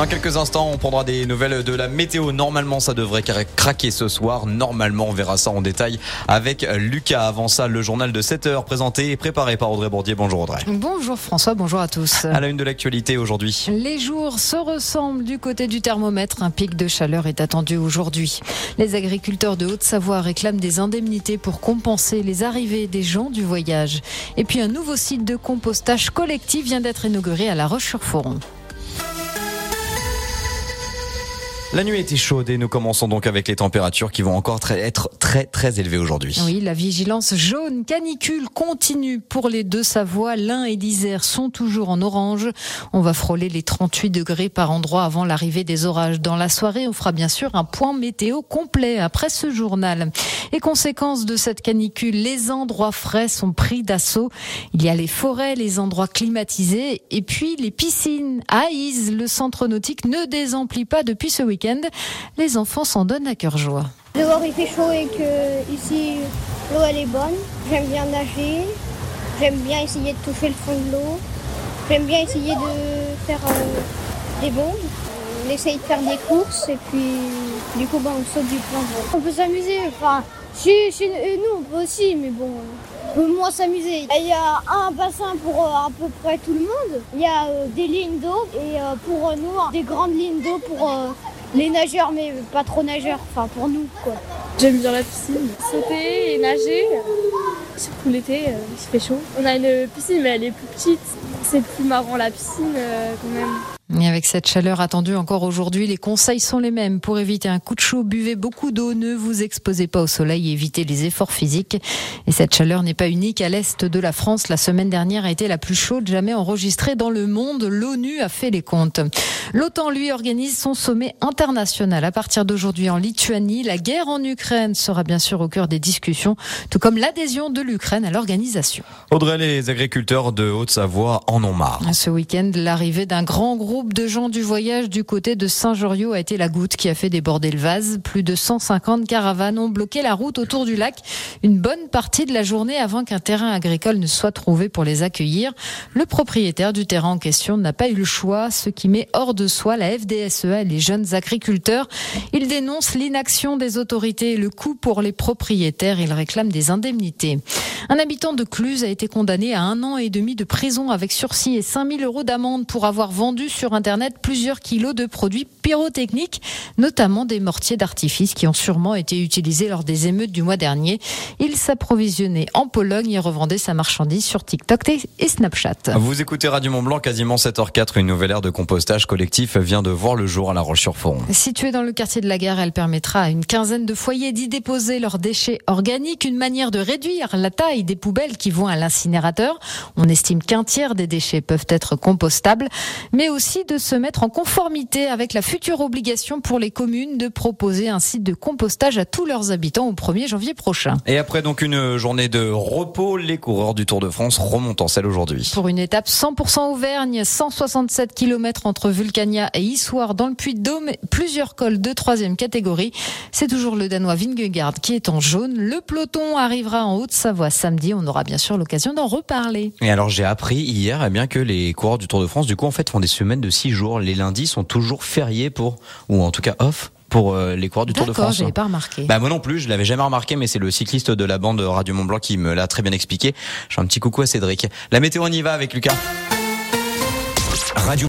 Dans quelques instants, on prendra des nouvelles de la météo. Normalement, ça devrait craquer ce soir. Normalement, on verra ça en détail avec Lucas. Avant ça, le journal de 7 heures présenté et préparé par Audrey Bourdier. Bonjour Audrey. Bonjour François, bonjour à tous. À la une de l'actualité aujourd'hui. Les jours se ressemblent du côté du thermomètre. Un pic de chaleur est attendu aujourd'hui. Les agriculteurs de Haute-Savoie réclament des indemnités pour compenser les arrivées des gens du voyage. Et puis un nouveau site de compostage collectif vient d'être inauguré à La Roche-sur-Foron. La nuit était chaude et nous commençons donc avec les températures qui vont encore être très très élevées aujourd'hui. Oui, la vigilance jaune canicule continue pour les deux Savoie. L'Ain et l'Isère sont toujours en orange. On va frôler les 38 degrés par endroit avant l'arrivée des orages. Dans la soirée, on fera bien sûr un point météo complet après ce journal. Et conséquence de cette canicule, les endroits frais sont pris d'assaut. Il y a les forêts, les endroits climatisés et puis les piscines. À Ise, le centre nautique ne désemplit pas depuis ce week-end les enfants s'en donnent à cœur joie. Dehors il fait chaud et que ici l'eau elle est bonne. J'aime bien nager. J'aime bien essayer de toucher le fond de l'eau. J'aime bien essayer de faire euh, des bombes. On essaye de faire des courses et puis du coup bah, on saute du plan. On peut s'amuser. Enfin, chez, nous on peut aussi, mais bon, on peut moins s'amuser. Il y a un bassin pour euh, à peu près tout le monde. Il y a euh, des lignes d'eau et pour nous des grandes lignes d'eau pour les nageurs, mais pas trop nageurs, enfin pour nous quoi. J'aime bien la piscine, sauter et nager, surtout l'été, euh, il fait chaud. On a une piscine, mais elle est plus petite, c'est plus marrant la piscine euh, quand même. Avec cette chaleur attendue encore aujourd'hui, les conseils sont les mêmes. Pour éviter un coup de chaud, buvez beaucoup d'eau, ne vous exposez pas au soleil évitez les efforts physiques. Et cette chaleur n'est pas unique. À l'est de la France, la semaine dernière a été la plus chaude jamais enregistrée dans le monde. L'ONU a fait les comptes. L'OTAN, lui, organise son sommet international à partir d'aujourd'hui en Lituanie. La guerre en Ukraine sera bien sûr au cœur des discussions, tout comme l'adhésion de l'Ukraine à l'organisation. Audrey, les agriculteurs de Haute-Savoie en ont marre. Ce week-end, l'arrivée d'un grand groupe de gens du voyage du côté de Saint-Joriot a été la goutte qui a fait déborder le vase. Plus de 150 caravanes ont bloqué la route autour du lac une bonne partie de la journée avant qu'un terrain agricole ne soit trouvé pour les accueillir. Le propriétaire du terrain en question n'a pas eu le choix, ce qui met hors de soi la FDSEA et les jeunes agriculteurs. Il dénonce l'inaction des autorités et le coût pour les propriétaires. Il réclame des indemnités. Un habitant de Cluse a été condamné à un an et demi de prison avec sursis et 5000 euros d'amende pour avoir vendu sur Internet plusieurs kilos de produits pyrotechniques, notamment des mortiers d'artifice qui ont sûrement été utilisés lors des émeutes du mois dernier. Il s'approvisionnait en Pologne et revendait sa marchandise sur TikTok et Snapchat. Vous écoutez Radio Mont Blanc, quasiment 7h04. Une nouvelle ère de compostage collectif vient de voir le jour à La Roche-sur-Foron. Située dans le quartier de la gare, elle permettra à une quinzaine de foyers d'y déposer leurs déchets organiques, une manière de réduire la taille des poubelles qui vont à l'incinérateur. On estime qu'un tiers des déchets peuvent être compostables, mais aussi de se mettre en conformité avec la future obligation pour les communes de proposer un site de compostage à tous leurs habitants au 1er janvier prochain. Et après donc une journée de repos, les coureurs du Tour de France remontent en selle aujourd'hui. Pour une étape 100% Auvergne, 167 km entre Vulcania et Issoire dans le Puy-de-Dôme, plusieurs cols de troisième catégorie. C'est toujours le Danois Vingegaard qui est en jaune. Le peloton arrivera en Haute-Savoie samedi. On aura bien sûr l'occasion d'en reparler. Et alors j'ai appris hier eh bien que les coureurs du Tour de France du coup en fait font des semaines de six jours. Les lundis sont toujours fériés pour, ou en tout cas off pour euh, les coureurs du Tour de France. j'avais pas remarqué. Bah moi non plus, je l'avais jamais remarqué, mais c'est le cycliste de la bande Radio Mont Blanc qui me l'a très bien expliqué. Je fais un petit coucou à Cédric. La météo, on y va avec Lucas. Radio